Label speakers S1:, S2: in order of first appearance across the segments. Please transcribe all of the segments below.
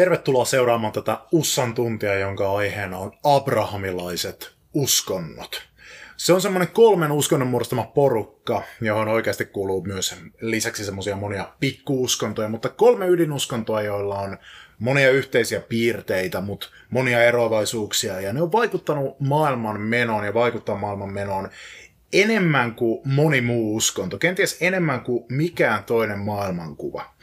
S1: Tervetuloa seuraamaan tätä Ussan tuntia, jonka aiheena on abrahamilaiset uskonnot. Se on semmoinen kolmen uskonnon muodostama porukka, johon oikeasti kuuluu myös lisäksi semmoisia monia pikkuuskontoja, mutta kolme ydinuskontoa, joilla on monia yhteisiä piirteitä, mutta monia eroavaisuuksia, ja ne on vaikuttanut maailman menoon ja vaikuttaa maailman menoon enemmän kuin moni muu uskonto, kenties enemmän kuin mikään toinen maailmankuva.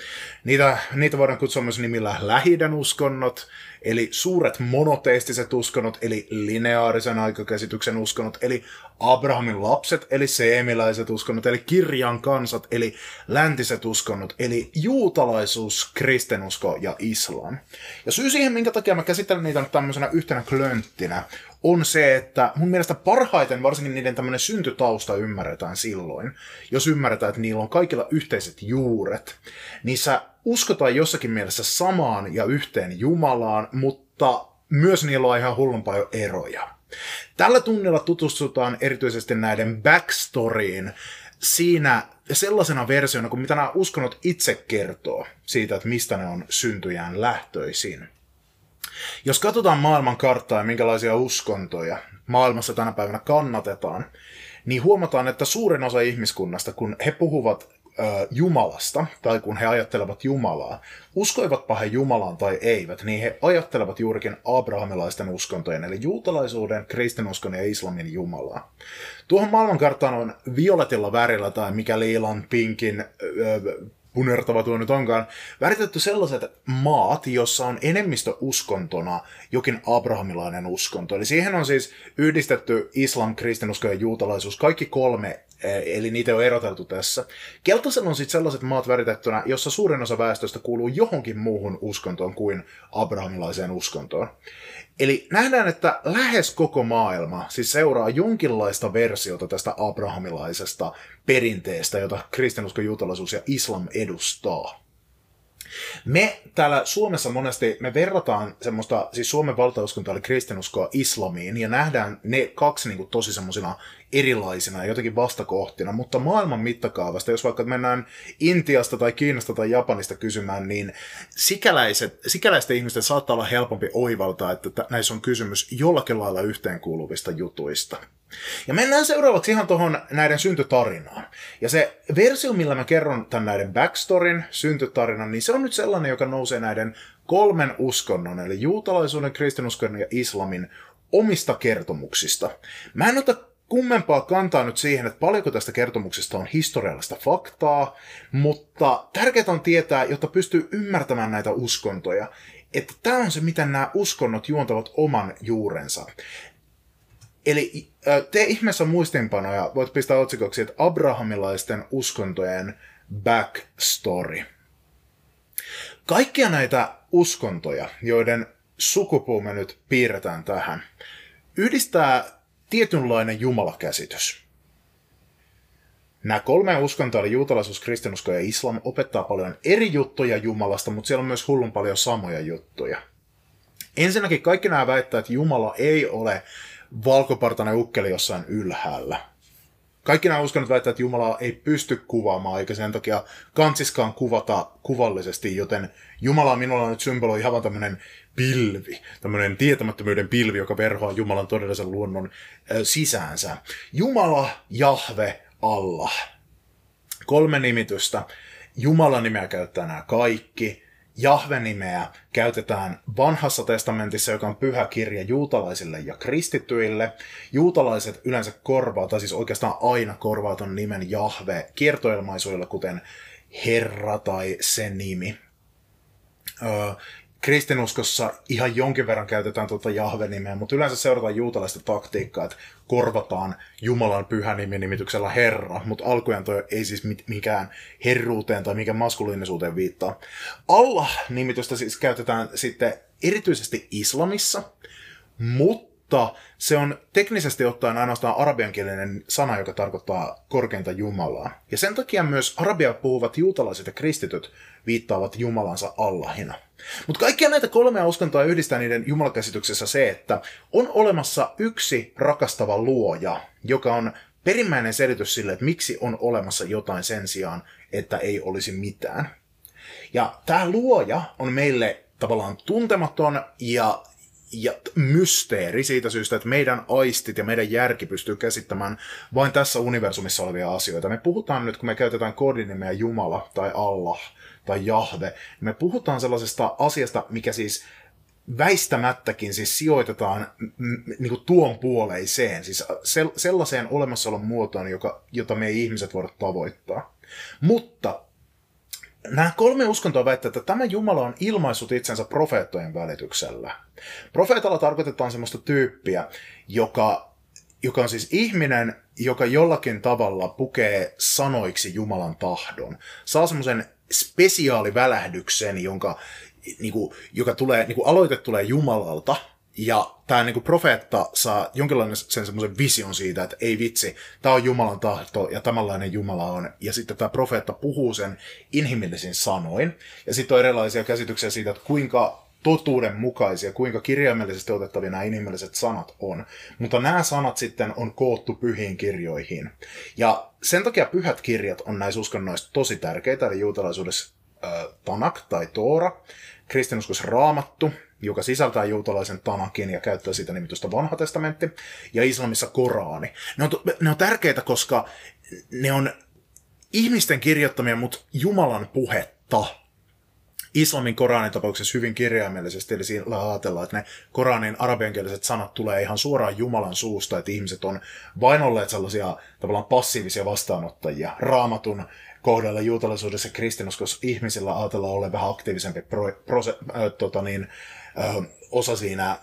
S1: Niitä, niitä voidaan kutsua myös nimillä lähidän uskonnot, eli suuret monoteistiset uskonnot, eli lineaarisen aikakäsityksen uskonnot, eli Abrahamin lapset, eli seemiläiset uskonnot, eli kirjan kansat, eli läntiset uskonnot, eli juutalaisuus, kristenusko ja islam. Ja syy siihen, minkä takia mä käsittelen niitä nyt tämmöisenä yhtenä klönttinä, on se, että mun mielestä parhaiten varsinkin niiden tämmöinen syntytausta ymmärretään silloin, jos ymmärretään, että niillä on kaikilla yhteiset juuret. Niissä uskotaan jossakin mielessä samaan ja yhteen Jumalaan, mutta myös niillä on ihan hullun paljon eroja. Tällä tunnilla tutustutaan erityisesti näiden backstoryin siinä sellaisena versiona, kuin mitä nämä uskonnot itse kertoo siitä, että mistä ne on syntyjään lähtöisin. Jos katsotaan maailman karttaa ja minkälaisia uskontoja maailmassa tänä päivänä kannatetaan, niin huomataan, että suurin osa ihmiskunnasta, kun he puhuvat Jumalasta, tai kun he ajattelevat Jumalaa, uskoivatpa he Jumalaan tai eivät, niin he ajattelevat juurikin abrahamilaisten uskontojen, eli juutalaisuuden, kristinuskon ja islamin Jumalaa. Tuohon maailmankarttaan on violetilla värillä tai mikä liilan, pinkin, punertava tuo nyt onkaan, väritetty sellaiset maat, jossa on enemmistö uskontona jokin abrahamilainen uskonto. Eli siihen on siis yhdistetty islam, kristinusko ja juutalaisuus, kaikki kolme eli niitä on eroteltu tässä. Keltaisella on sitten sellaiset maat väritettynä, jossa suurin osa väestöstä kuuluu johonkin muuhun uskontoon kuin abrahamilaiseen uskontoon. Eli nähdään, että lähes koko maailma siis seuraa jonkinlaista versiota tästä abrahamilaisesta perinteestä, jota kristinusko, juutalaisuus ja islam edustaa. Me täällä Suomessa monesti, me verrataan semmoista, siis Suomen valtauskontoa eli kristinuskoa islamiin, ja nähdään ne kaksi niin kuin, tosi semmoisina erilaisina ja jotenkin vastakohtina, mutta maailman mittakaavasta, jos vaikka mennään Intiasta tai Kiinasta tai Japanista kysymään, niin sikäläiset, sikäläisten ihmisten saattaa olla helpompi oivaltaa, että näissä on kysymys jollakin lailla yhteenkuuluvista jutuista. Ja mennään seuraavaksi ihan tuohon näiden syntytarinaan. Ja se versio, millä mä kerron tämän näiden backstorin, syntytarinan, niin se on nyt sellainen, joka nousee näiden kolmen uskonnon, eli juutalaisuuden, kristinuskon ja islamin omista kertomuksista. Mä en ota kummempaa kantaa nyt siihen, että paljonko tästä kertomuksesta on historiallista faktaa, mutta tärkeää on tietää, jotta pystyy ymmärtämään näitä uskontoja, että tämä on se, miten nämä uskonnot juontavat oman juurensa. Eli tee ihmeessä muistinpanoja, voit pistää otsikoksi, että Abrahamilaisten uskontojen backstory. Kaikkia näitä uskontoja, joiden sukupuu me nyt piirretään tähän, yhdistää tietynlainen jumalakäsitys. Nämä kolme uskontoa, eli juutalaisuus, kristinusko ja islam, opettaa paljon eri juttuja Jumalasta, mutta siellä on myös hullun paljon samoja juttuja. Ensinnäkin kaikki nämä väittää, että Jumala ei ole valkopartainen ukkeli jossain ylhäällä. Kaikki nämä uskonnot väittävät, että Jumala ei pysty kuvaamaan, eikä sen takia kansiskaan kuvata kuvallisesti, joten Jumala minulla nyt symboloi ihan tämmöinen pilvi, tämmöinen tietämättömyyden pilvi, joka verhoaa Jumalan todellisen luonnon sisäänsä. Jumala, Jahve, Allah. Kolme nimitystä. Jumalan nimeä käyttää nämä kaikki. Jahve-nimeä käytetään vanhassa testamentissa, joka on pyhä kirja juutalaisille ja kristittyille. Juutalaiset yleensä korvaa, tai siis oikeastaan aina korvaa ton nimen Jahve kiertoilmaisuilla, kuten Herra tai sen nimi. Kristinuskossa ihan jonkin verran käytetään tuota Jahve-nimeä, mutta yleensä seurataan juutalaista taktiikkaa, että korvataan Jumalan pyhä nimi nimityksellä Herra, mutta alkujen toi ei siis mikään herruuteen tai mikään maskuliinisuuteen viittaa. Allah-nimitystä siis käytetään sitten erityisesti islamissa, mutta se on teknisesti ottaen ainoastaan arabiankielinen sana, joka tarkoittaa korkeinta Jumalaa. Ja sen takia myös arabia puhuvat juutalaiset ja kristityt viittaavat Jumalansa Allahina. Mutta kaikkia näitä kolmea uskontoa yhdistää niiden jumalakäsityksessä se, että on olemassa yksi rakastava luoja, joka on perimmäinen selitys sille, että miksi on olemassa jotain sen sijaan, että ei olisi mitään. Ja tämä luoja on meille tavallaan tuntematon ja, ja mysteeri siitä syystä, että meidän aistit ja meidän järki pystyy käsittämään vain tässä universumissa olevia asioita. Me puhutaan nyt, kun me käytetään koodinimeä Jumala tai Allah – tai Jahve. Me puhutaan sellaisesta asiasta, mikä siis väistämättäkin siis sijoitetaan niin kuin tuon puoleiseen, siis sellaiseen olemassaolon muotoon, joka, jota me ihmiset voida tavoittaa. Mutta nämä kolme uskontoa väittää, että tämä Jumala on ilmaissut itsensä profeettojen välityksellä. Profeetalla tarkoitetaan sellaista tyyppiä, joka, joka on siis ihminen, joka jollakin tavalla pukee sanoiksi Jumalan tahdon. Saa semmoisen spesiaalivälähdyksen, jonka, niin kuin, joka tulee, niin kuin aloite tulee Jumalalta, ja tämä niin profeetta saa jonkinlainen sen semmoisen vision siitä, että ei vitsi, tämä on Jumalan tahto ja tämänlainen Jumala on. Ja sitten tämä profeetta puhuu sen inhimillisin sanoin. Ja sitten on erilaisia käsityksiä siitä, että kuinka totuudenmukaisia, kuinka kirjaimellisesti otettavia nämä inhimilliset sanat on. Mutta nämä sanat sitten on koottu pyhiin kirjoihin. Ja sen takia pyhät kirjat on näissä uskonnoissa tosi tärkeitä, eli juutalaisuudessa äh, Tanak tai Toora, kristinuskossa Raamattu, joka sisältää juutalaisen Tanakin ja käyttää siitä nimitystä vanha testamentti, ja islamissa Koraani. Ne on, ne on tärkeitä, koska ne on ihmisten kirjoittamia, mutta Jumalan puhetta islamin Koranin tapauksessa hyvin kirjaimellisesti, eli siinä ajatellaan, että ne Koranin arabiankieliset sanat tulee ihan suoraan Jumalan suusta, että ihmiset on vain olleet sellaisia tavallaan passiivisia vastaanottajia. Raamatun kohdalla juutalaisuudessa ja kristinuskossa ihmisillä ajatellaan olla vähän aktiivisempi pro, pro, äh, tota niin, äh, osa siinä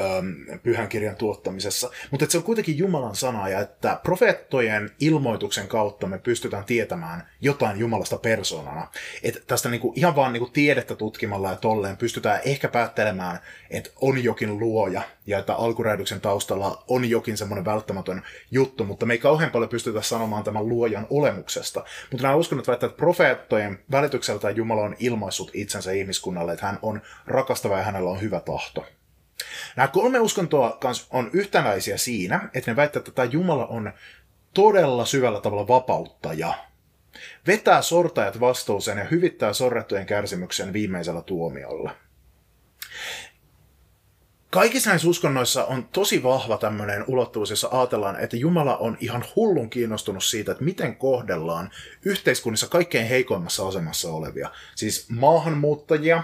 S1: ähm, pyhän kirjan tuottamisessa. Mutta se on kuitenkin Jumalan sana ja että profeettojen ilmoituksen kautta me pystytään tietämään jotain Jumalasta persoonana. Että tästä niinku, ihan vaan niinku tiedettä tutkimalla ja tolleen pystytään ehkä päättelemään, että on jokin luoja ja että alkuräjähdyksen taustalla on jokin semmoinen välttämätön juttu, mutta me ei kauhean paljon pystytä sanomaan tämän luojan olemuksesta. Mutta nämä uskonnot väittävät, että profeettojen välitykseltä Jumala on ilmaissut itsensä ihmiskunnalle, että hän on rakastava ja hänellä on hyvä tahto. Nämä kolme uskontoa kans on yhtenäisiä siinä, että ne väittävät, että tämä Jumala on todella syvällä tavalla vapauttaja. Vetää sortajat vastuuseen ja hyvittää sorrettujen kärsimyksen viimeisellä tuomiolla. Kaikissa näissä uskonnoissa on tosi vahva tämmöinen ulottuvuus, jossa ajatellaan, että Jumala on ihan hullun kiinnostunut siitä, että miten kohdellaan yhteiskunnissa kaikkein heikoimmassa asemassa olevia. Siis maahanmuuttajia,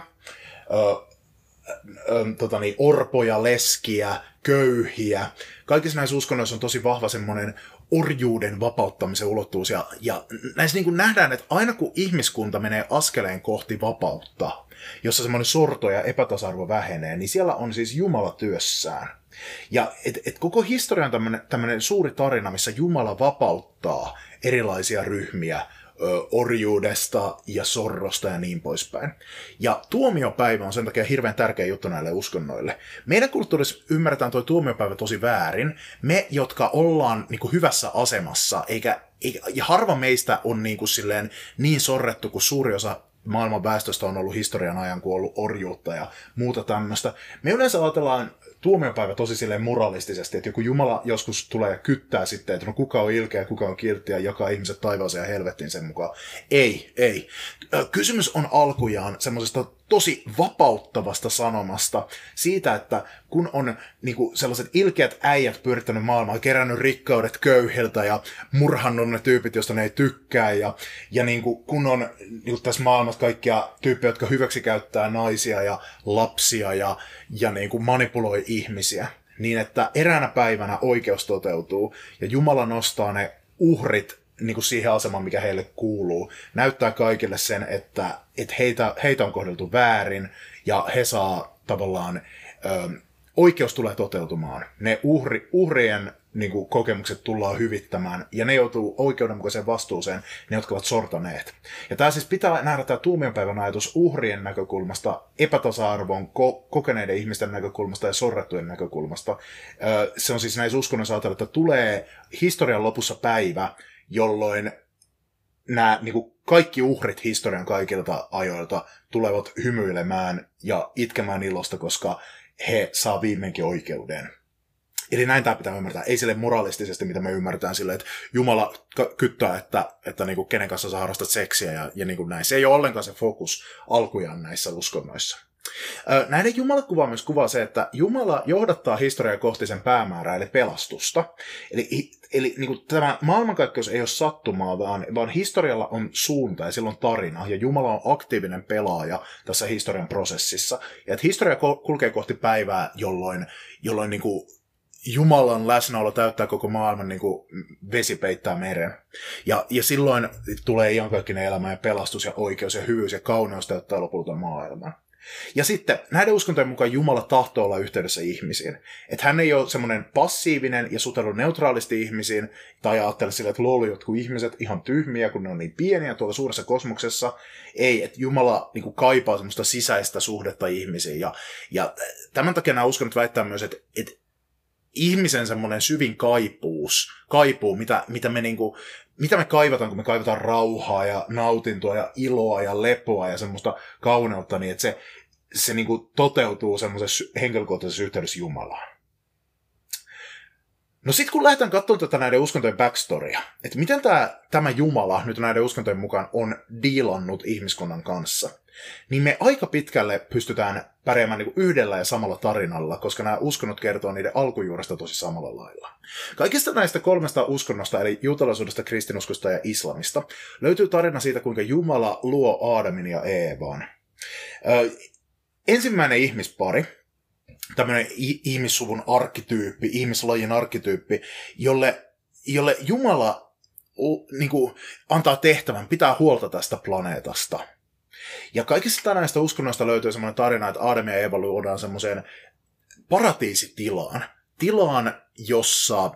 S1: tota niin, orpoja, leskiä, köyhiä. Kaikissa näissä uskonnoissa on tosi vahva semmoinen orjuuden vapauttamisen ulottuvuus. Ja, ja näissä niin kuin nähdään, että aina kun ihmiskunta menee askeleen kohti vapautta, jossa semmoinen sorto ja epätasarvo vähenee, niin siellä on siis Jumala työssään. Ja et, et koko historia on tämmöinen suuri tarina, missä Jumala vapauttaa erilaisia ryhmiä orjuudesta ja sorrosta ja niin poispäin. Ja tuomiopäivä on sen takia hirveän tärkeä juttu näille uskonnoille. Meidän kulttuurissa ymmärretään tuo tuomiopäivä tosi väärin. Me, jotka ollaan niin kuin, hyvässä asemassa, eikä, eikä, ja harva meistä on niin, kuin, silleen, niin sorrettu kuin suuri osa maailman väestöstä on ollut historian ajan, kun on ollut orjuutta ja muuta tämmöistä. Me yleensä ajatellaan tuomiopäivä tosi silleen moralistisesti, että joku Jumala joskus tulee ja kyttää sitten, että no kuka on ilkeä, kuka on kiltti ja jakaa ihmiset taivaaseen ja helvettiin sen mukaan. Ei, ei. Kysymys on alkujaan semmoisesta tosi vapauttavasta sanomasta siitä, että kun on niin kuin sellaiset ilkeät äijät pyörittänyt maailmaa, kerännyt rikkaudet köyhiltä ja murhannut ne tyypit, joista ne ei tykkää, ja, ja niin kuin, kun on niin tässä maailmassa kaikkia tyyppejä, jotka hyväksi käyttää naisia ja lapsia ja, ja niin kuin manipuloi ihmisiä, niin että eräänä päivänä oikeus toteutuu ja Jumala nostaa ne uhrit niin kuin siihen asemaan, mikä heille kuuluu. Näyttää kaikille sen, että, että heitä, heitä on kohdeltu väärin ja he saa tavallaan, ö, oikeus tulee toteutumaan. Ne uhri, uhrien niin kuin, kokemukset tullaan hyvittämään, ja ne joutuu oikeudenmukaiseen vastuuseen, ne jotka ovat sortaneet. Ja tämä siis pitää nähdä tämä tuomionpäivän ajatus uhrien näkökulmasta, epätasa-arvon ko- kokeneiden ihmisten näkökulmasta ja sorrettujen näkökulmasta. Se on siis näissä uskonnoissa ajatella, että tulee historian lopussa päivä, jolloin nämä niin kuin kaikki uhrit historian kaikilta ajoilta tulevat hymyilemään ja itkemään ilosta, koska he saa viimeinkin oikeuden. Eli näin tämä pitää ymmärtää. Ei sille moralistisesti, mitä me ymmärretään sille, että Jumala kyttää, että, että niin kuin kenen kanssa sä harrastat seksiä ja, ja niin kuin näin. Se ei ole ollenkaan se fokus alkujaan näissä uskonnoissa. Näiden Jumalakuva myös kuvaa se, että Jumala johdattaa historiaa kohti sen päämäärää, eli pelastusta. Eli, eli niin kuin tämä maailmankaikkeus ei ole sattumaa, vaan, vaan historialla on suunta ja silloin tarina, ja Jumala on aktiivinen pelaaja tässä historian prosessissa. Ja että historia kulkee kohti päivää, jolloin, jolloin niin kuin Jumalan läsnäolo täyttää koko maailman niin kuin vesi peittää meren. Ja, ja silloin tulee iankaikkinen elämä ja pelastus ja oikeus ja hyvyys ja kauneus täyttää lopulta maailman. Ja sitten näiden uskontojen mukaan Jumala tahtoo olla yhteydessä ihmisiin. Että hän ei ole semmoinen passiivinen ja sutellu neutraalisti ihmisiin, tai ajattele sille, että lolu jotkut ihmiset ihan tyhmiä, kun ne on niin pieniä tuolla suuressa kosmoksessa. Ei, että Jumala niin kuin, kaipaa semmoista sisäistä suhdetta ihmisiin. Ja, ja tämän takia nämä uskonnot väittää myös, että, että ihmisen semmoinen syvin kaipuus, kaipuu, mitä, mitä me niinku, mitä me kaivataan, kun me kaivataan rauhaa ja nautintoa ja iloa ja lepoa ja semmoista kauneutta, niin että se, se niinku toteutuu semmoisessa henkilökohtaisessa yhteydessä Jumalaan. No sitten kun lähdetään katsomaan tätä näiden uskontojen backstorya, että miten tämä, tämä Jumala nyt näiden uskontojen mukaan on diilannut ihmiskunnan kanssa, niin me aika pitkälle pystytään pärjäämään niin yhdellä ja samalla tarinalla, koska nämä uskonnot kertoo niiden alkujuuresta tosi samalla lailla. Kaikista näistä kolmesta uskonnosta, eli juutalaisuudesta, kristinuskosta ja islamista, löytyy tarina siitä, kuinka Jumala luo Aadamin ja Eevan. Ö, ensimmäinen ihmispari, tämmöinen ihmissuvun arkkityyppi, ihmislajin arkkityyppi, jolle, jolle Jumala niin kuin, antaa tehtävän pitää huolta tästä planeetasta – ja kaikista näistä uskonnoista löytyy semmoinen tarina, että Aadam ja Eeva luodaan semmoiseen paratiisitilaan. Tilaan, jossa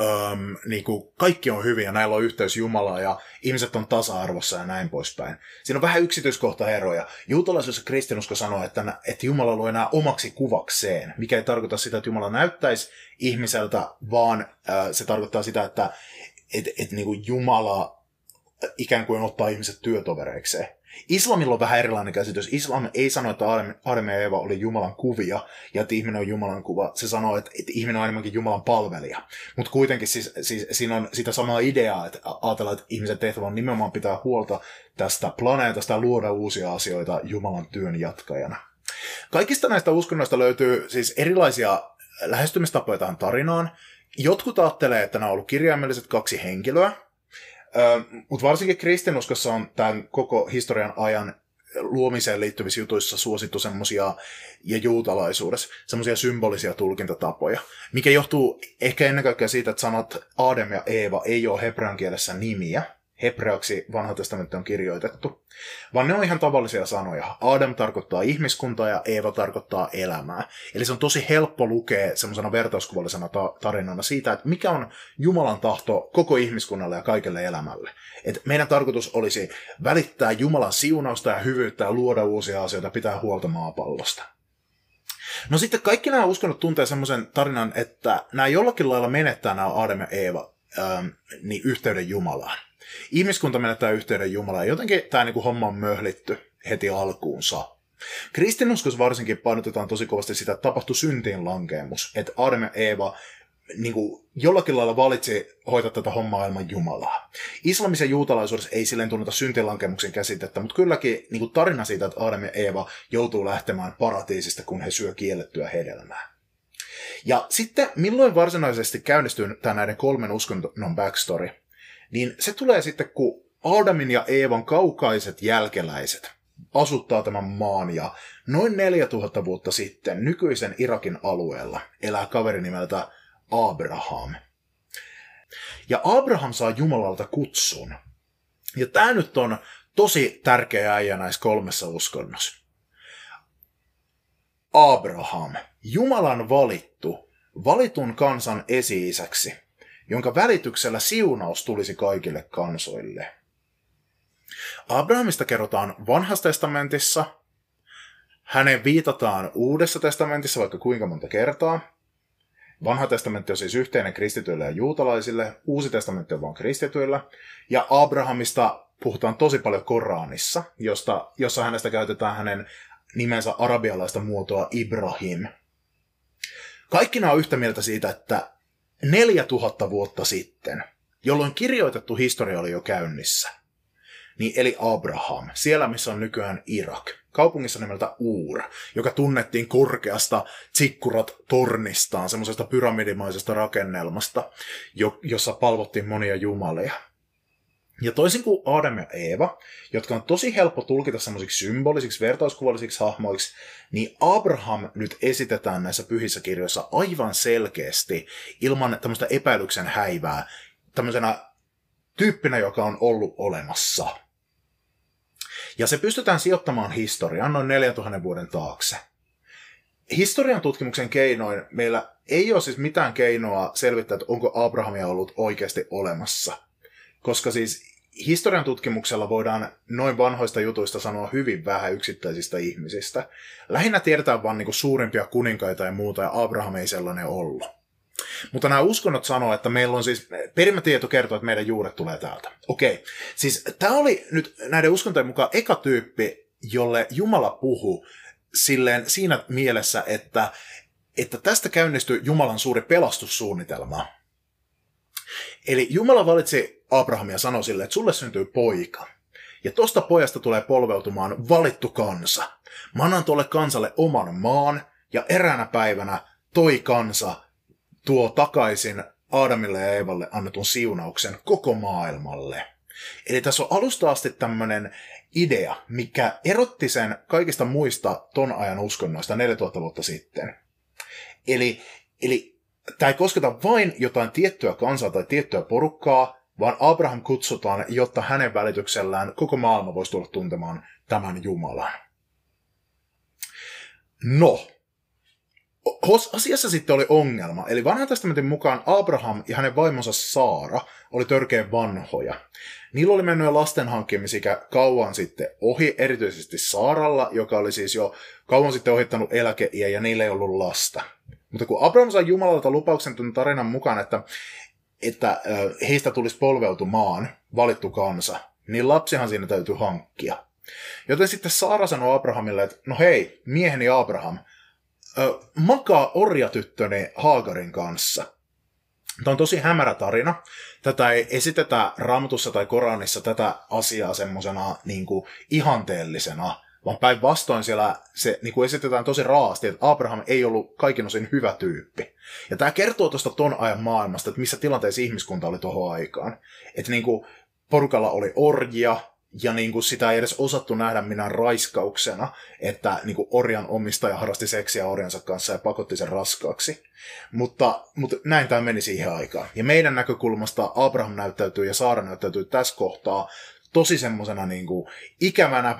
S1: öm, niin kuin kaikki on hyvin ja näillä on yhteys Jumalaa ja ihmiset on tasa-arvossa ja näin poispäin. Siinä on vähän yksityiskohtaeroja. Juutalaisuus ja kristinusko sanoo, että, että Jumala luo enää omaksi kuvakseen, mikä ei tarkoita sitä, että Jumala näyttäisi ihmiseltä, vaan äh, se tarkoittaa sitä, että et, et, niin kuin Jumala ikään kuin ottaa ihmiset työtovereikseen. Islamilla on vähän erilainen käsitys. Islam ei sano, että Adam ja Eva oli Jumalan kuvia ja että ihminen on Jumalan kuva. Se sanoo, että, että ihminen on enemmänkin Jumalan palvelija. Mutta kuitenkin siis, siis, siinä on sitä samaa ideaa, että ajatellaan, että ihmisen tehtävä on nimenomaan pitää huolta tästä planeetasta ja luoda uusia asioita Jumalan työn jatkajana. Kaikista näistä uskonnoista löytyy siis erilaisia lähestymistapoja tähän tarinaan. Jotkut ajattelee, että nämä on ollut kirjaimelliset kaksi henkilöä, mutta varsinkin kristinuskossa on tämän koko historian ajan luomiseen liittyvissä jutuissa suosittu semmoisia, ja juutalaisuudessa, semmoisia symbolisia tulkintatapoja, mikä johtuu ehkä ennen kaikkea siitä, että sanat Adem ja Eeva ei ole hebrean kielessä nimiä, hebreaksi vanha testamentti on kirjoitettu, vaan ne on ihan tavallisia sanoja. Adam tarkoittaa ihmiskuntaa ja Eeva tarkoittaa elämää. Eli se on tosi helppo lukea semmoisena vertauskuvallisena ta- tarinana siitä, että mikä on Jumalan tahto koko ihmiskunnalle ja kaikelle elämälle. Et meidän tarkoitus olisi välittää Jumalan siunausta ja hyvyyttä ja luoda uusia asioita, pitää huolta maapallosta. No sitten kaikki nämä uskonnot tuntee semmoisen tarinan, että nämä jollakin lailla menettää nämä Adam ja Eeva ähm, niin yhteyden Jumalaan ihmiskunta menettää yhteyden Jumalaan. Jotenkin tämä niin kuin homma on möhlitty heti alkuunsa. Kristinuskossa varsinkin painotetaan tosi kovasti sitä, että tapahtui syntiin lankeemus. Että Adam ja Eeva niin kuin, jollakin lailla valitsi hoitaa tätä hommaa ilman Jumalaa. Islamissa ja juutalaisuudessa ei silleen tunneta syntilankemuksen käsitettä, mutta kylläkin niin kuin tarina siitä, että Adam ja Eeva joutuu lähtemään paratiisista, kun he syö kiellettyä hedelmää. Ja sitten milloin varsinaisesti käynnistyy tämä näiden kolmen uskonnon backstory, niin se tulee sitten, kun Adamin ja Eevan kaukaiset jälkeläiset asuttaa tämän maan ja noin 4000 vuotta sitten nykyisen Irakin alueella elää kaveri nimeltä Abraham. Ja Abraham saa Jumalalta kutsun. Ja tämä nyt on tosi tärkeä äijä näissä kolmessa uskonnossa. Abraham, Jumalan valittu, valitun kansan esi-isäksi, jonka välityksellä siunaus tulisi kaikille kansoille. Abrahamista kerrotaan vanhassa testamentissa, hänen viitataan uudessa testamentissa vaikka kuinka monta kertaa, Vanha testamentti on siis yhteinen kristityille ja juutalaisille, uusi testamentti on vain kristityillä, ja Abrahamista puhutaan tosi paljon Koranissa, josta, jossa hänestä käytetään hänen nimensä arabialaista muotoa Ibrahim. Kaikki nämä on yhtä mieltä siitä, että 4000 vuotta sitten, jolloin kirjoitettu historia oli jo käynnissä, niin eli Abraham, siellä missä on nykyään Irak, kaupungissa nimeltä Uur, joka tunnettiin korkeasta tsikkurat tornistaan, semmoisesta pyramidimaisesta rakennelmasta, jo, jossa palvottiin monia jumalia. Ja toisin kuin Adam ja Eeva, jotka on tosi helppo tulkita semmoisiksi symbolisiksi, vertauskuvallisiksi hahmoiksi, niin Abraham nyt esitetään näissä pyhissä kirjoissa aivan selkeästi, ilman tämmöistä epäilyksen häivää, tämmöisenä tyyppinä, joka on ollut olemassa. Ja se pystytään sijoittamaan historiaan noin 4000 vuoden taakse. Historian tutkimuksen keinoin meillä ei ole siis mitään keinoa selvittää, että onko Abrahamia ollut oikeasti olemassa. Koska siis historian tutkimuksella voidaan noin vanhoista jutuista sanoa hyvin vähän yksittäisistä ihmisistä. Lähinnä tiedetään vain niin suurimpia kuninkaita ja muuta, ja Abraham ei sellainen ollut. Mutta nämä uskonnot sanoo, että meillä on siis, perimätieto kertoo, että meidän juuret tulee täältä. Okei, siis tämä oli nyt näiden uskontojen mukaan eka tyyppi, jolle Jumala puhuu silleen siinä mielessä, että, että tästä käynnistyi Jumalan suuri pelastussuunnitelma. Eli Jumala valitsi Abrahamia ja sanoi sille, että sulle syntyy poika. Ja tosta pojasta tulee polveutumaan valittu kansa. Mä annan tuolle kansalle oman maan, ja eräänä päivänä toi kansa tuo takaisin Aadamille ja Eevalle annetun siunauksen koko maailmalle. Eli tässä on alusta asti tämmöinen idea, mikä erotti sen kaikista muista ton ajan uskonnoista 4000 vuotta sitten. Eli, eli tämä ei kosketa vain jotain tiettyä kansaa tai tiettyä porukkaa, vaan Abraham kutsutaan, jotta hänen välityksellään koko maailma voisi tulla tuntemaan tämän Jumalan. No, asiassa sitten oli ongelma. Eli vanhan testamentin mukaan Abraham ja hänen vaimonsa Saara oli törkeän vanhoja. Niillä oli mennyt lasten hankkimisikä kauan sitten ohi, erityisesti Saaralla, joka oli siis jo kauan sitten ohittanut eläkeiä ja niillä ei ollut lasta. Mutta kun Abraham sai Jumalalta lupauksen tuon tarinan mukaan, että, että heistä tulisi polveutumaan valittu kansa, niin lapsihan siinä täytyy hankkia. Joten sitten Saara sanoi Abrahamille, että no hei, mieheni Abraham, makaa orjatyttöni Haagarin kanssa. Tämä on tosi hämärä tarina. Tätä ei esitetä Raamatussa tai Koranissa tätä asiaa semmoisena niin ihanteellisena, vaan päinvastoin siellä se niin kuin esitetään tosi raasti, että Abraham ei ollut kaikin osin hyvä tyyppi. Ja tämä kertoo tuosta ton ajan maailmasta, että missä tilanteessa ihmiskunta oli tuohon aikaan. Että niin kuin porukalla oli orjia, ja niin kuin sitä ei edes osattu nähdä minä raiskauksena, että niin kuin orjan omistaja harrasti seksiä orjansa kanssa ja pakotti sen raskaaksi. Mutta, mutta näin tämä meni siihen aikaan. Ja meidän näkökulmasta Abraham näyttäytyy ja Saara näyttäytyy tässä kohtaa tosi semmoisena niin ikävänä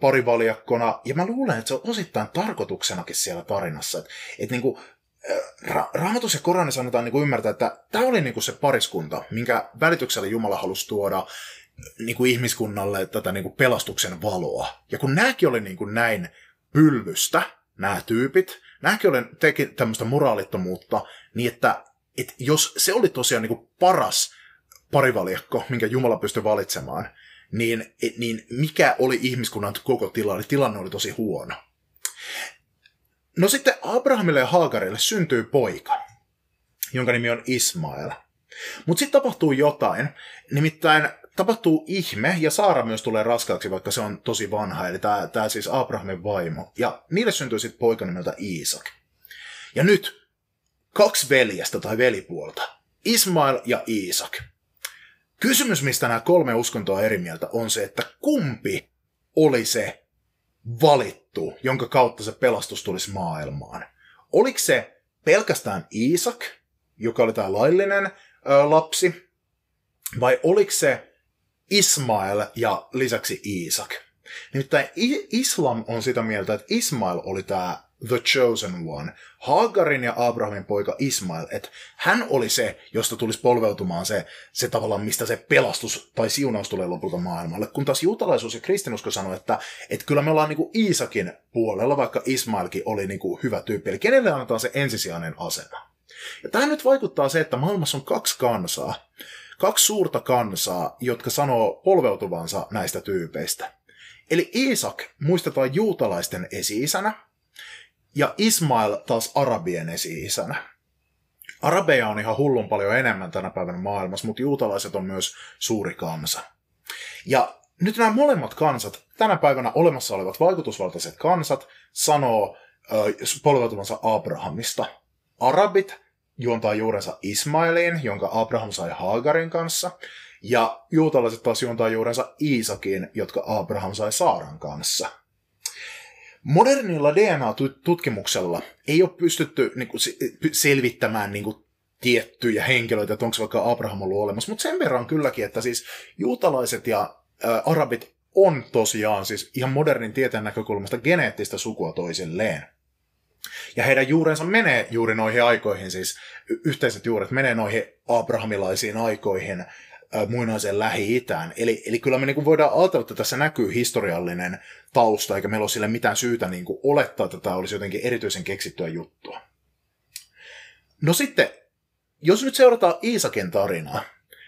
S1: parivaljakkona, ja mä luulen, että se on osittain tarkoituksenakin siellä tarinassa, että, että niin kuin, Ra- Raamatus ja Koranissa annetaan niin kuin ymmärtää, että tämä oli niin kuin se pariskunta, minkä välityksellä Jumala halusi tuoda niin kuin ihmiskunnalle tätä niin kuin pelastuksen valoa. Ja kun nämäkin oli niin kuin näin pyllystä, nämä tyypit, nämäkin oli, teki tämmöistä moraalittomuutta, niin että, että jos se oli tosiaan niin kuin paras parivaljakko, minkä Jumala pystyi valitsemaan, niin, niin mikä oli ihmiskunnan koko tilanne? Tilanne oli tosi huono. No sitten Abrahamille ja Haagarille syntyy poika. jonka nimi on Ismael. Mutta sitten tapahtuu jotain, nimittäin tapahtuu ihme, ja Saara myös tulee raskaaksi, vaikka se on tosi vanha, eli tämä siis Abrahamin vaimo. Ja niille syntyy sitten poika nimeltä Iisak. Ja nyt kaksi veljestä tai velipuolta, Ismail ja Iisak. Kysymys, mistä nämä kolme uskontoa eri mieltä, on se, että kumpi oli se valittu, jonka kautta se pelastus tulisi maailmaan. Oliko se pelkästään Iisak, joka oli tämä laillinen ö, lapsi, vai oliko se Ismail ja lisäksi Iisak? Nimittäin Islam on sitä mieltä, että Ismail oli tämä The Chosen One, Hagarin ja Abrahamin poika Ismail, että hän oli se, josta tulisi polveutumaan se, se tavallaan, mistä se pelastus tai siunaus tulee lopulta maailmalle. Kun taas juutalaisuus ja kristinusko sanoi, että, että kyllä me ollaan niinku Iisakin puolella, vaikka Ismailkin oli niinku hyvä tyyppi. Eli kenelle annetaan se ensisijainen asema? Ja tämä nyt vaikuttaa se, että maailmassa on kaksi kansaa, kaksi suurta kansaa, jotka sanoo polveutuvansa näistä tyypeistä. Eli Iisak muistetaan juutalaisten esi-isänä, ja Ismail taas arabien esi-isänä. Arabeja on ihan hullun paljon enemmän tänä päivänä maailmassa, mutta juutalaiset on myös suuri kansa. Ja nyt nämä molemmat kansat, tänä päivänä olemassa olevat vaikutusvaltaiset kansat, sanoo polveutumansa Abrahamista. Arabit juontaa juurensa Ismailiin, jonka Abraham sai Hagarin kanssa, ja juutalaiset taas juontaa juurensa Iisakiin, jotka Abraham sai Saaran kanssa. Modernilla DNA-tutkimuksella ei ole pystytty niin kuin, selvittämään niin kuin, tiettyjä henkilöitä, että onko vaikka Abraham ollut olemassa, mutta sen verran kylläkin, että siis juutalaiset ja ää, arabit on tosiaan siis ihan modernin tieteen näkökulmasta geneettistä sukua toisilleen. Ja heidän juurensa menee juuri noihin aikoihin, siis yhteiset juuret menee noihin abrahamilaisiin aikoihin, muinaiseen Lähi-Itään. Eli, eli kyllä me niin kuin voidaan ajatella, että tässä näkyy historiallinen tausta, eikä meillä ole sille mitään syytä niin kuin olettaa, että tämä olisi jotenkin erityisen keksittyä juttua. No sitten, jos nyt seurataan Iisakin tarinaa,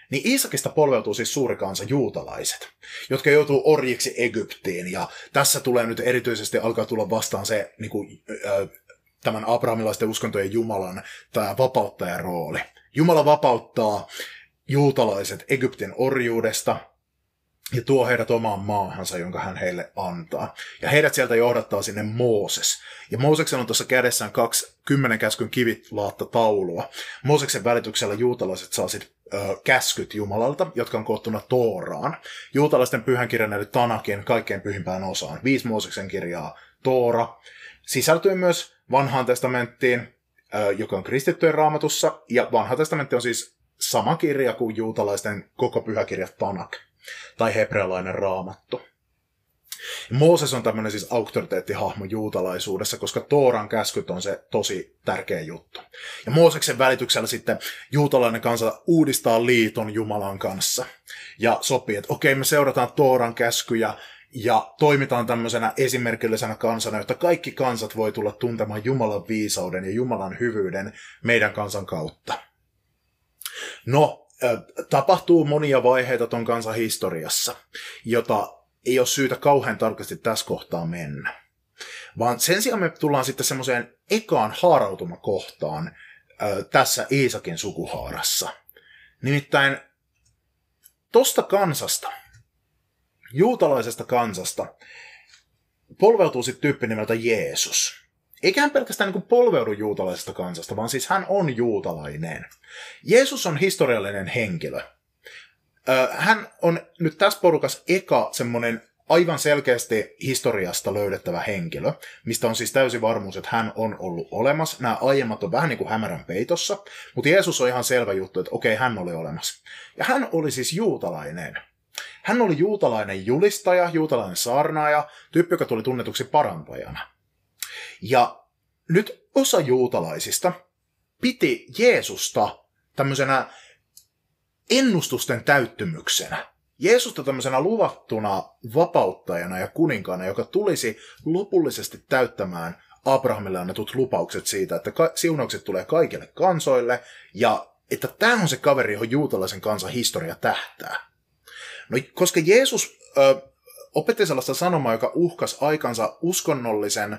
S1: niin Iisakista polveutuu siis suuri kansa juutalaiset, jotka joutuu orjiksi Egyptiin, ja tässä tulee nyt erityisesti alkaa tulla vastaan se niin kuin, äh, tämän abrahamilaisten uskontojen Jumalan tämä vapauttajan rooli. Jumala vapauttaa juutalaiset Egyptin orjuudesta ja tuo heidät omaan maahansa, jonka hän heille antaa. Ja heidät sieltä johdattaa sinne Mooses. Ja Mooseksen on tuossa kädessään kaksi kymmenen käskyn kivitlaatta taulua. Mooseksen välityksellä juutalaiset saa sitten käskyt Jumalalta, jotka on koottuna Tooraan. Juutalaisten pyhän kirjan eli Tanakin kaikkein pyhimpään osaan. Viisi Mooseksen kirjaa Toora. Sisältyy myös vanhaan testamenttiin, joka on kristittyjen raamatussa, ja vanha testamentti on siis sama kirja kuin juutalaisten koko pyhäkirja Tanak, tai hebrealainen raamattu. Mooses on tämmöinen siis auktoriteettihahmo juutalaisuudessa, koska Tooran käskyt on se tosi tärkeä juttu. Ja Mooseksen välityksellä sitten juutalainen kansa uudistaa liiton Jumalan kanssa. Ja sopii, että okei, me seurataan Tooran käskyjä ja toimitaan tämmöisenä esimerkillisenä kansana, jotta kaikki kansat voi tulla tuntemaan Jumalan viisauden ja Jumalan hyvyyden meidän kansan kautta. No, tapahtuu monia vaiheita ton kansan historiassa, jota ei ole syytä kauhean tarkasti tässä kohtaa mennä. Vaan sen sijaan me tullaan sitten semmoiseen ekaan haarautumakohtaan tässä Iisakin sukuhaarassa. Nimittäin tosta kansasta, juutalaisesta kansasta, polveutuu sitten tyyppi nimeltä Jeesus. Eikä hän pelkästään niin polveudu juutalaisesta kansasta, vaan siis hän on juutalainen. Jeesus on historiallinen henkilö. Hän on nyt tässä porukassa eka semmoinen aivan selkeästi historiasta löydettävä henkilö, mistä on siis täysin varmuus, että hän on ollut olemassa. Nämä aiemmat on vähän niin kuin hämärän peitossa, mutta Jeesus on ihan selvä juttu, että okei, hän oli olemassa. Ja hän oli siis juutalainen. Hän oli juutalainen julistaja, juutalainen saarnaaja, tyyppi, joka tuli tunnetuksi parantajana. Ja nyt osa juutalaisista piti Jeesusta tämmöisenä ennustusten täyttymyksenä. Jeesusta tämmöisenä luvattuna vapauttajana ja kuninkaana, joka tulisi lopullisesti täyttämään Abrahamille annetut lupaukset siitä, että siunaukset tulee kaikille kansoille ja että tämä on se kaveri, johon juutalaisen kansan historia tähtää. No, koska Jeesus ö, opetti sellaista sanomaa, joka uhkas aikansa uskonnollisen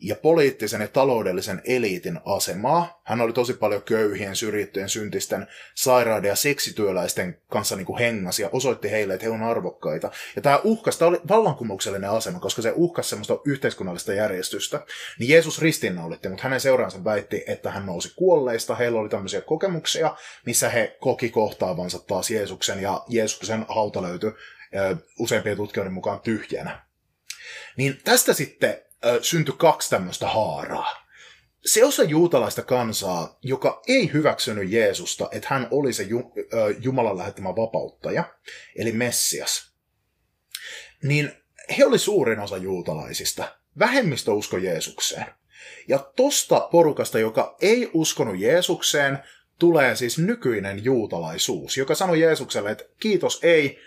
S1: ja poliittisen ja taloudellisen eliitin asemaa. Hän oli tosi paljon köyhien, syrjittyjen, syntisten, sairaiden ja seksityöläisten kanssa niin kuin hengas ja osoitti heille, että he on arvokkaita. Ja tämä uhkas, tämä oli vallankumouksellinen asema, koska se uhkasi semmoista yhteiskunnallista järjestystä. Niin Jeesus ristinnaulitti, mutta hänen seuraansa väitti, että hän nousi kuolleista. Heillä oli tämmöisiä kokemuksia, missä he koki kohtaavansa taas Jeesuksen ja Jeesuksen hauta löytyi useimpien tutkijoiden mukaan tyhjänä. Niin tästä sitten syntyi kaksi tämmöistä haaraa. Se osa juutalaista kansaa, joka ei hyväksynyt Jeesusta, että hän oli se Jumalan lähettämä vapauttaja, eli Messias, niin he oli suurin osa juutalaisista. Vähemmistö usko Jeesukseen. Ja tosta porukasta, joka ei uskonut Jeesukseen, tulee siis nykyinen juutalaisuus, joka sanoi Jeesukselle, että kiitos ei,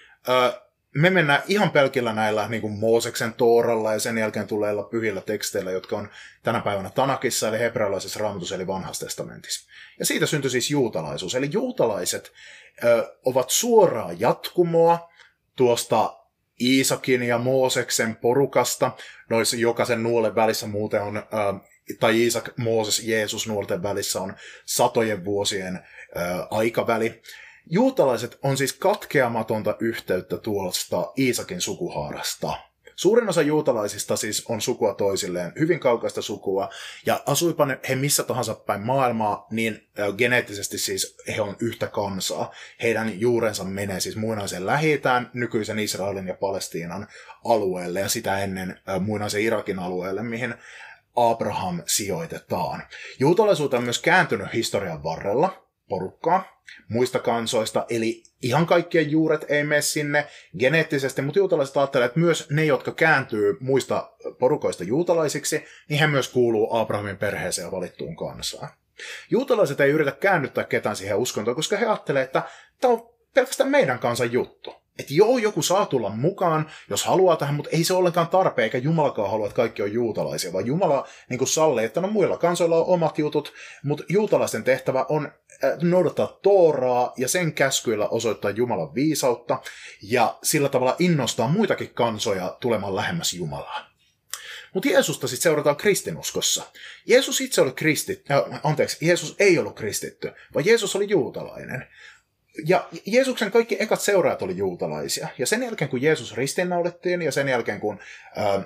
S1: me mennään ihan pelkillä näillä niin kuin Mooseksen Tooralla ja sen jälkeen tuleilla pyhillä teksteillä, jotka on tänä päivänä Tanakissa eli hebrealaisessa raamatussa eli vanhassa testamentissa. Ja siitä syntyi siis juutalaisuus. Eli juutalaiset ö, ovat suoraa jatkumoa tuosta Iisakin ja Mooseksen porukasta. Noissa jokaisen nuolen välissä muuten on, ö, tai Iisak, Mooses, Jeesus nuolten välissä on satojen vuosien ö, aikaväli. Juutalaiset on siis katkeamatonta yhteyttä tuosta Iisakin sukuhaarasta. Suurin osa juutalaisista siis on sukua toisilleen, hyvin kaukaista sukua, ja asuipa ne he missä tahansa päin maailmaa, niin geneettisesti siis he on yhtä kansaa. Heidän juurensa menee siis muinaisen lähi nykyisen Israelin ja Palestiinan alueelle, ja sitä ennen muinaisen Irakin alueelle, mihin Abraham sijoitetaan. Juutalaisuutta on myös kääntynyt historian varrella porukkaa, muista kansoista, eli ihan kaikkien juuret ei mene sinne geneettisesti, mutta juutalaiset ajattelee, että myös ne, jotka kääntyy muista porukoista juutalaisiksi, niin he myös kuuluu Abrahamin perheeseen ja valittuun kansaan. Juutalaiset ei yritä käännyttää ketään siihen uskontoon, koska he ajattelee, että tämä on pelkästään meidän kansan juttu. Että joo, joku saa tulla mukaan, jos haluaa tähän, mutta ei se ollenkaan tarpeen, eikä Jumalakaan halua, että kaikki on juutalaisia, vaan Jumala niin sallii, että no muilla kansoilla on omat jutut, mutta juutalaisten tehtävä on noudattaa Tooraa ja sen käskyillä osoittaa Jumalan viisautta ja sillä tavalla innostaa muitakin kansoja tulemaan lähemmäs Jumalaa. Mutta Jeesusta sitten seurataan kristinuskossa. Jeesus itse oli kristitty, äh, anteeksi, Jeesus ei ollut kristitty, vaan Jeesus oli juutalainen. Ja Jeesuksen kaikki ekat seuraajat oli juutalaisia. Ja sen jälkeen, kun Jeesus ristiinnaulettiin ja sen jälkeen, kun ää,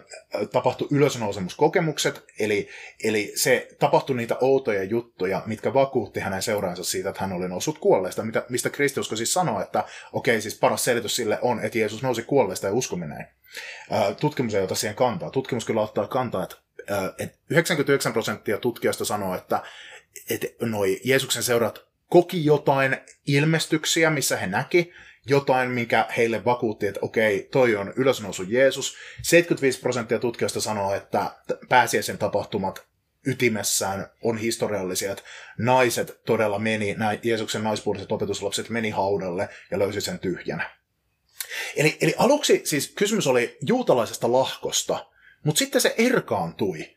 S1: tapahtui ylösnousemuskokemukset, eli, eli se tapahtui niitä outoja juttuja, mitkä vakuutti hänen seuraansa siitä, että hän oli noussut kuolleesta, mitä, mistä kristiusko siis sanoo, että okei, siis paras selitys sille on, että Jeesus nousi kuolleesta ja uskomme. Ää, tutkimus ei ota siihen kantaa. Tutkimus kyllä ottaa kantaa, että, ää, että 99 prosenttia tutkijoista sanoo, että, että noi Jeesuksen seuraat koki jotain ilmestyksiä, missä he näki jotain, mikä heille vakuutti, että okei, toi on ylösnousu Jeesus. 75 prosenttia tutkijoista sanoo, että pääsiäisen tapahtumat ytimessään on historiallisia, että naiset todella meni, nämä Jeesuksen naispuoliset opetuslapset meni haudalle ja löysi sen tyhjänä. Eli, eli aluksi siis kysymys oli juutalaisesta lahkosta, mutta sitten se erkaantui.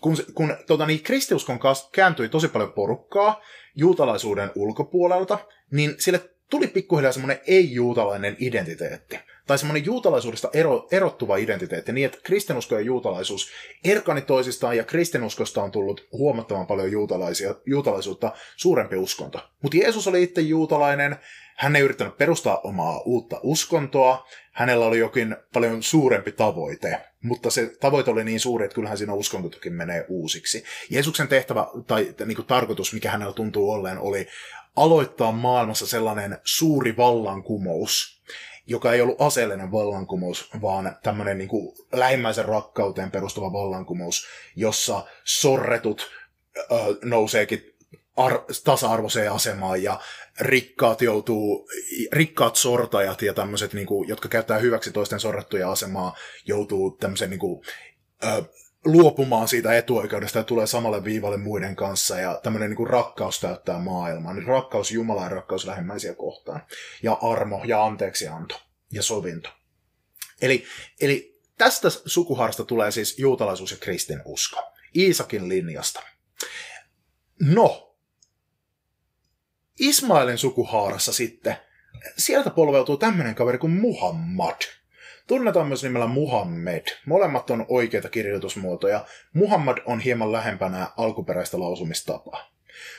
S1: Kun, kun tota, niin, kristiuskon kääntyi tosi paljon porukkaa, juutalaisuuden ulkopuolelta, niin sille tuli pikkuhiljaa semmoinen ei-juutalainen identiteetti. Tai semmoinen juutalaisuudesta ero, erottuva identiteetti, niin että kristinusko ja juutalaisuus erkani toisistaan, ja kristinuskosta on tullut huomattavan paljon juutalaisia, juutalaisuutta suurempi uskonto. Mutta Jeesus oli itse juutalainen, hän ei yrittänyt perustaa omaa uutta uskontoa, hänellä oli jokin paljon suurempi tavoite, mutta se tavoite oli niin suuri, että kyllähän siinä uskontokin menee uusiksi. Jeesuksen tehtävä tai niin kuin tarkoitus, mikä hänellä tuntuu olleen, oli aloittaa maailmassa sellainen suuri vallankumous, joka ei ollut aseellinen vallankumous, vaan tämmöinen niin kuin lähimmäisen rakkauteen perustuva vallankumous, jossa sorretut nouseekin ar- tasa-arvoiseen asemaan ja rikkaat joutuu, rikkaat sortajat ja tämmöiset, niin jotka käyttää hyväksi toisten sorrettuja asemaa, joutuu tämmöisen niin kuin, ö, luopumaan siitä etuoikeudesta ja tulee samalle viivalle muiden kanssa ja tämmöinen niin rakkaus täyttää maailmaa. Niin rakkaus Jumalaa ja rakkaus lähimmäisiä kohtaan. Ja armo ja anteeksianto ja sovinto. Eli, eli tästä sukuharsta tulee siis juutalaisuus ja kristinusko. Iisakin linjasta. No, Ismailin sukuhaarassa sitten, sieltä polveutuu tämmöinen kaveri kuin Muhammad. Tunnetaan myös nimellä Muhammed. Molemmat on oikeita kirjoitusmuotoja. Muhammad on hieman lähempänä alkuperäistä lausumistapaa.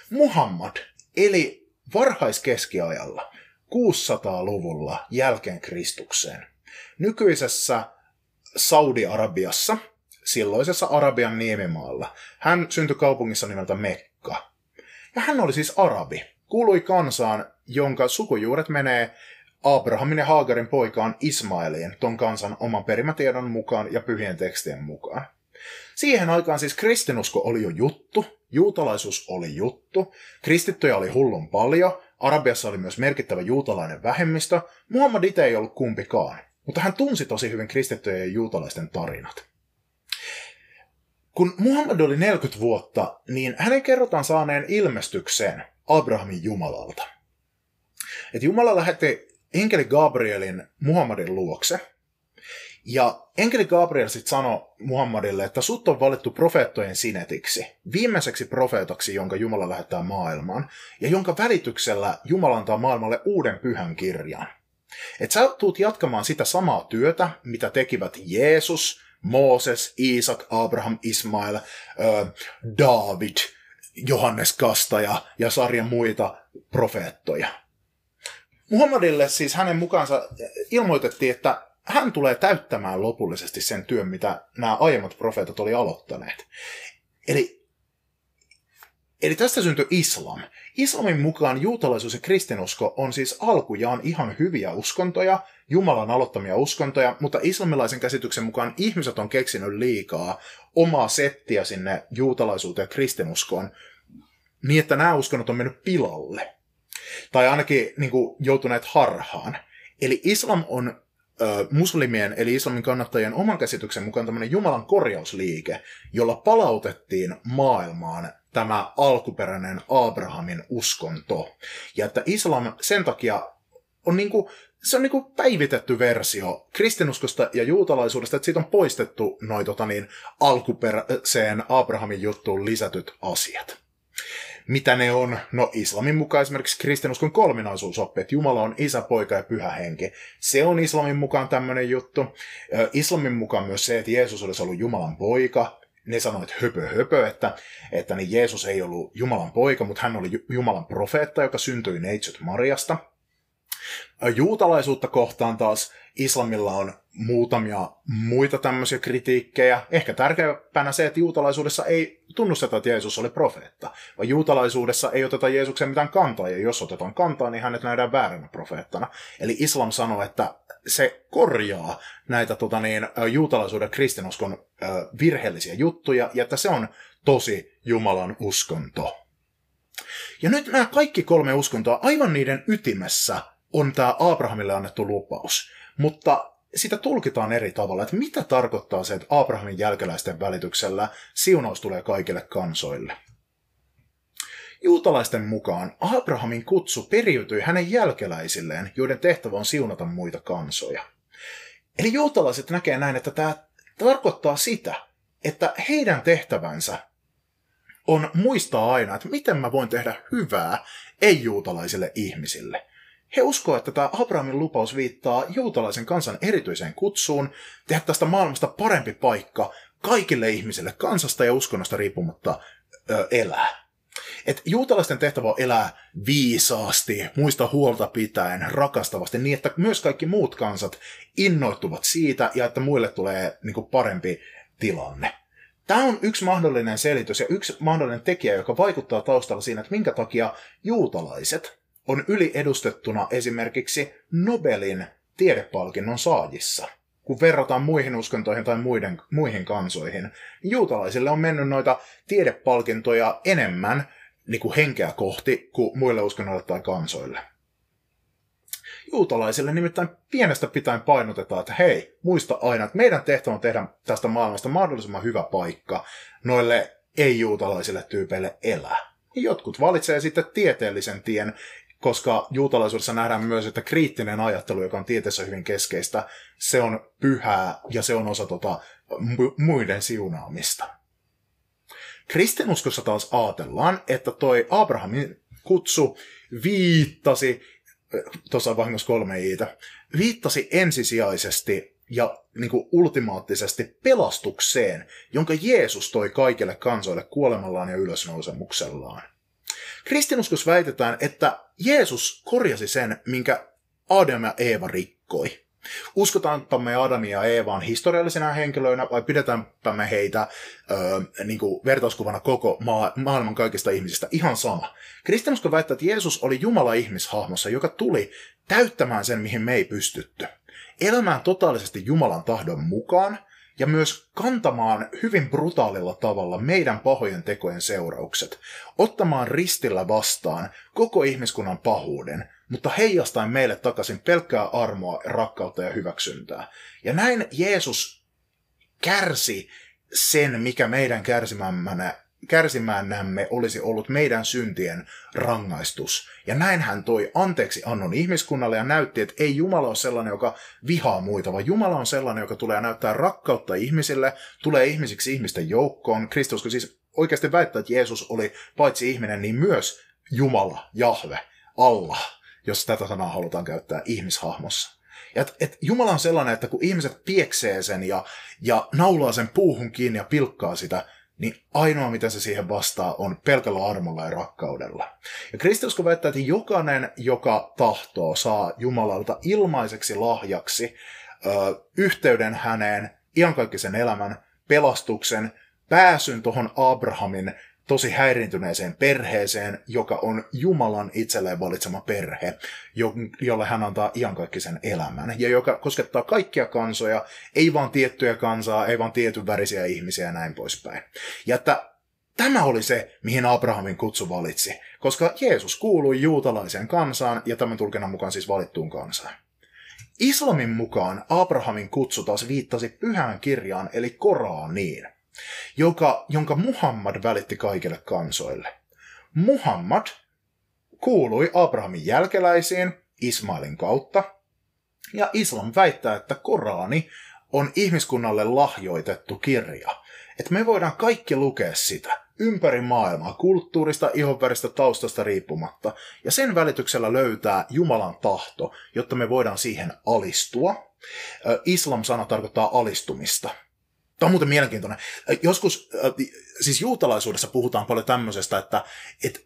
S1: Muhammad eli varhaiskeskiajalla 600-luvulla jälkeen Kristukseen. Nykyisessä Saudi-Arabiassa, silloisessa Arabian niemimaalla. Hän syntyi kaupungissa nimeltä Mekka. Ja hän oli siis arabi. Kuului kansaan, jonka sukujuuret menee Abrahamin ja Haagarin poikaan Ismailiin, ton kansan oman perimätiedon mukaan ja pyhien tekstien mukaan. Siihen aikaan siis kristinusko oli jo juttu, juutalaisuus oli juttu, kristittyjä oli hullun paljon, Arabiassa oli myös merkittävä juutalainen vähemmistö, Muhammad itse ei ollut kumpikaan, mutta hän tunsi tosi hyvin kristittyjen ja juutalaisten tarinat. Kun Muhammad oli 40 vuotta, niin hänen kerrotaan saaneen ilmestyksen Abrahamin Jumalalta. Et Jumala lähetti enkeli Gabrielin Muhammadin luokse. Ja enkeli Gabriel sitten sanoi Muhammadille, että sut on valittu profeettojen sinetiksi, viimeiseksi profeetaksi, jonka Jumala lähettää maailmaan, ja jonka välityksellä Jumala antaa maailmalle uuden pyhän kirjan. Että sä tuut jatkamaan sitä samaa työtä, mitä tekivät Jeesus, Mooses, Iisak, Abraham, Ismail, äh, David, Johannes Kastaja ja sarjan muita profeettoja. Muhammadille siis hänen mukaansa ilmoitettiin, että hän tulee täyttämään lopullisesti sen työn, mitä nämä aiemmat profeetat oli aloittaneet. Eli, eli tästä syntyi islam. Islamin mukaan juutalaisuus ja kristinusko on siis alkujaan ihan hyviä uskontoja, Jumalan aloittamia uskontoja, mutta islamilaisen käsityksen mukaan ihmiset on keksinyt liikaa omaa settiä sinne juutalaisuuteen ja kristinuskoon, niin että nämä uskonnot on mennyt pilalle tai ainakin niin kuin, joutuneet harhaan. Eli islam on muslimien, eli islamin kannattajien oman käsityksen mukaan tämmöinen Jumalan korjausliike, jolla palautettiin maailmaan tämä alkuperäinen Abrahamin uskonto. Ja että islam sen takia on niin kuin, se on niin kuin päivitetty versio kristinuskosta ja juutalaisuudesta, että siitä on poistettu noin tota niin, alkuperäiseen Abrahamin juttuun lisätyt asiat mitä ne on? No islamin mukaan esimerkiksi kristinuskon kolminaisuusoppi, että Jumala on isä, poika ja pyhä henki. Se on islamin mukaan tämmöinen juttu. Islamin mukaan myös se, että Jeesus olisi ollut Jumalan poika. Ne sanoivat höpö höpö, että, että niin Jeesus ei ollut Jumalan poika, mutta hän oli Jumalan profeetta, joka syntyi neitsyt Mariasta. Juutalaisuutta kohtaan taas islamilla on muutamia muita tämmöisiä kritiikkejä. Ehkä tärkeämpänä se, että juutalaisuudessa ei tunnusteta, että Jeesus oli profeetta, vaan juutalaisuudessa ei oteta Jeesuksen mitään kantaa, ja jos otetaan kantaa, niin hänet nähdään vääränä profeettana. Eli islam sanoo, että se korjaa näitä tota niin, juutalaisuuden kristinuskon virheellisiä juttuja, ja että se on tosi Jumalan uskonto. Ja nyt nämä kaikki kolme uskontoa, aivan niiden ytimessä, on tämä Abrahamille annettu lupaus. Mutta sitä tulkitaan eri tavalla, että mitä tarkoittaa se, että Abrahamin jälkeläisten välityksellä siunaus tulee kaikille kansoille. Juutalaisten mukaan Abrahamin kutsu periytyi hänen jälkeläisilleen, joiden tehtävä on siunata muita kansoja. Eli juutalaiset näkee näin, että tämä tarkoittaa sitä, että heidän tehtävänsä on muistaa aina, että miten mä voin tehdä hyvää ei-juutalaisille ihmisille. He uskoo, että tämä Abrahamin lupaus viittaa juutalaisen kansan erityiseen kutsuun tehdä tästä maailmasta parempi paikka kaikille ihmisille kansasta ja uskonnosta riippumatta ö, elää. Et juutalaisten tehtävä on elää viisaasti, muista huolta pitäen, rakastavasti, niin että myös kaikki muut kansat innoittuvat siitä ja että muille tulee niin parempi tilanne. Tämä on yksi mahdollinen selitys ja yksi mahdollinen tekijä, joka vaikuttaa taustalla siinä, että minkä takia juutalaiset on yliedustettuna esimerkiksi Nobelin tiedepalkinnon saajissa. Kun verrataan muihin uskontoihin tai muiden, muihin kansoihin, niin juutalaisille on mennyt noita tiedepalkintoja enemmän niin kuin henkeä kohti kuin muille uskonnoille tai kansoille. Juutalaisille nimittäin pienestä pitäen painotetaan, että hei, muista aina, että meidän tehtävä on tehdä tästä maailmasta mahdollisimman hyvä paikka noille ei-juutalaisille tyypeille elää. Jotkut valitsee sitten tieteellisen tien, koska juutalaisuudessa nähdään myös, että kriittinen ajattelu, joka on tieteessä hyvin keskeistä, se on pyhää ja se on osa tota, muiden siunaamista. Kristinuskossa taas ajatellaan, että toi Abrahamin kutsu viittasi, tuossa on vahingossa kolme iitä, viittasi ensisijaisesti ja niin kuin ultimaattisesti pelastukseen, jonka Jeesus toi kaikille kansoille kuolemallaan ja ylösnousemuksellaan. Kristinuskus väitetään, että Jeesus korjasi sen, minkä Adam ja Eeva rikkoi. Uskotaanpa me Adamia ja Eevaan historiallisena henkilöinä vai pidetäänpä me heitä öö, niin kuin vertauskuvana koko maa, maailman kaikista ihmisistä? Ihan sama. Kristinusko väittää, että Jeesus oli Jumala ihmishahmossa, joka tuli täyttämään sen, mihin me ei pystytty. Elämään totaalisesti Jumalan tahdon mukaan ja myös kantamaan hyvin brutaalilla tavalla meidän pahojen tekojen seuraukset, ottamaan ristillä vastaan koko ihmiskunnan pahuuden, mutta heijastaen meille takaisin pelkkää armoa, rakkautta ja hyväksyntää. Ja näin Jeesus kärsi sen, mikä meidän kärsimäännämme olisi ollut meidän syntien rangaistus. Ja näin hän toi anteeksi annon ihmiskunnalle ja näytti, että ei Jumala ole sellainen, joka vihaa muita, vaan Jumala on sellainen, joka tulee näyttää rakkautta ihmisille, tulee ihmisiksi ihmisten joukkoon. Kristus siis oikeasti väittää, että Jeesus oli paitsi ihminen, niin myös Jumala, Jahve, Allah, jos tätä sanaa halutaan käyttää ihmishahmossa. Ja et, et Jumala on sellainen, että kun ihmiset pieksee sen ja, ja naulaa sen puuhun kiinni ja pilkkaa sitä, niin ainoa mitä se siihen vastaa on pelkällä armolla ja rakkaudella. Ja kristiusko väittää, että jokainen, joka tahtoo, saa Jumalalta ilmaiseksi lahjaksi ö, yhteyden häneen, iankaikkisen elämän, pelastuksen, pääsyn tuohon Abrahamin tosi häiriintyneeseen perheeseen, joka on Jumalan itselleen valitsema perhe, jolle hän antaa iankaikkisen elämän, ja joka koskettaa kaikkia kansoja, ei vaan tiettyjä kansaa, ei vaan tietyn värisiä ihmisiä ja näin poispäin. Ja että tämä oli se, mihin Abrahamin kutsu valitsi, koska Jeesus kuului juutalaiseen kansaan ja tämän tulkinnan mukaan siis valittuun kansaan. Islamin mukaan Abrahamin kutsu taas viittasi pyhään kirjaan eli Koraaniin – joka, jonka Muhammad välitti kaikille kansoille. Muhammad kuului Abrahamin jälkeläisiin Ismailin kautta, ja islam väittää, että Korani on ihmiskunnalle lahjoitettu kirja. Että me voidaan kaikki lukea sitä ympäri maailmaa, kulttuurista, ihonväristä, taustasta riippumatta, ja sen välityksellä löytää Jumalan tahto, jotta me voidaan siihen alistua. Islam-sana tarkoittaa alistumista. Tämä on muuten mielenkiintoinen. Joskus, siis juutalaisuudessa puhutaan paljon tämmöisestä, että, että,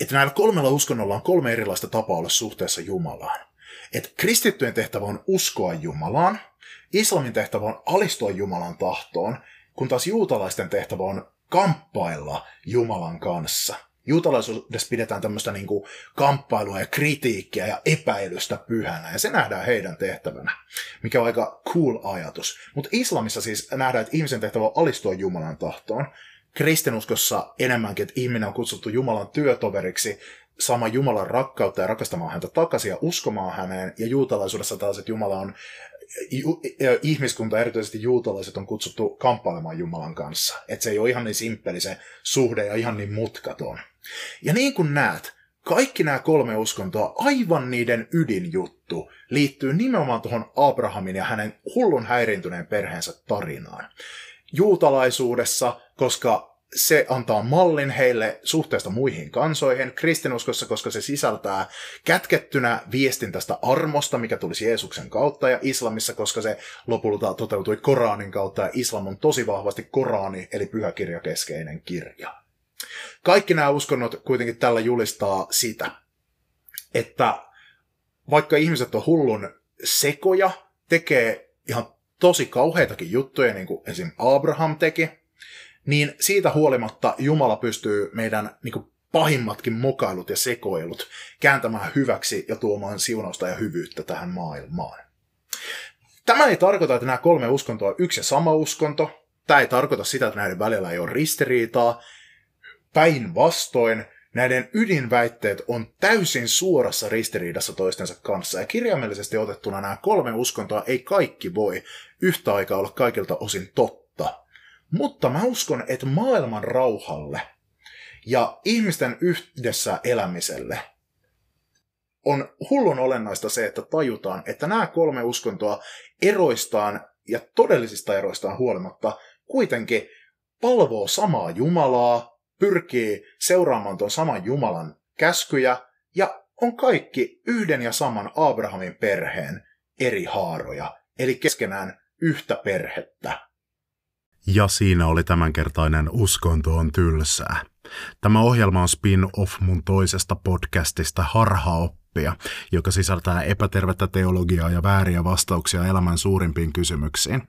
S1: että näillä kolmella uskonnolla on kolme erilaista tapaa olla suhteessa Jumalaan. Että kristittyjen tehtävä on uskoa Jumalaan, islamin tehtävä on alistua Jumalan tahtoon, kun taas juutalaisten tehtävä on kamppailla Jumalan kanssa – juutalaisuudessa pidetään tämmöistä niin kuin kamppailua ja kritiikkiä ja epäilystä pyhänä, ja se nähdään heidän tehtävänä, mikä on aika cool ajatus. Mutta islamissa siis nähdään, että ihmisen tehtävä on alistua Jumalan tahtoon. Kristinuskossa enemmänkin, että ihminen on kutsuttu Jumalan työtoveriksi, sama Jumalan rakkautta ja rakastamaan häntä takaisin ja uskomaan häneen, ja juutalaisuudessa taas, että Jumala on ihmiskunta, erityisesti juutalaiset, on kutsuttu kamppailemaan Jumalan kanssa. Että se ei ole ihan niin simppeli se suhde ja ihan niin mutkaton. Ja niin kuin näet, kaikki nämä kolme uskontoa, aivan niiden ydinjuttu, liittyy nimenomaan tuohon Abrahamin ja hänen hullun häiriintyneen perheensä tarinaan. Juutalaisuudessa, koska se antaa mallin heille suhteesta muihin kansoihin, kristinuskossa, koska se sisältää kätkettynä viestin tästä armosta, mikä tulisi Jeesuksen kautta, ja islamissa, koska se lopulta toteutui Koranin kautta, ja islam on tosi vahvasti Korani, eli pyhäkirjakeskeinen kirja. Kaikki nämä uskonnot kuitenkin tällä julistaa sitä, että vaikka ihmiset on hullun sekoja, tekee ihan tosi kauheitakin juttuja, niin kuin esim. Abraham teki, niin siitä huolimatta Jumala pystyy meidän niin kuin pahimmatkin mokailut ja sekoilut kääntämään hyväksi ja tuomaan siunausta ja hyvyyttä tähän maailmaan. Tämä ei tarkoita, että nämä kolme uskontoa on yksi ja sama uskonto. Tämä ei tarkoita sitä, että näiden välillä ei ole ristiriitaa. Päinvastoin näiden ydinväitteet on täysin suorassa ristiriidassa toistensa kanssa, ja kirjaimellisesti otettuna nämä kolme uskontoa ei kaikki voi yhtä aikaa olla kaikilta osin totta. Mutta mä uskon, että maailman rauhalle ja ihmisten yhdessä elämiselle on hullun olennaista se, että tajutaan, että nämä kolme uskontoa eroistaan ja todellisista eroistaan huolimatta kuitenkin palvoo samaa Jumalaa, pyrkii seuraamaan tuon saman Jumalan käskyjä ja on kaikki yhden ja saman Abrahamin perheen eri haaroja, eli keskenään yhtä perhettä.
S2: Ja siinä oli tämänkertainen Uskonto on tylsää. Tämä ohjelma on spin-off mun toisesta podcastista Harhaoppia, joka sisältää epätervettä teologiaa ja vääriä vastauksia elämän suurimpiin kysymyksiin.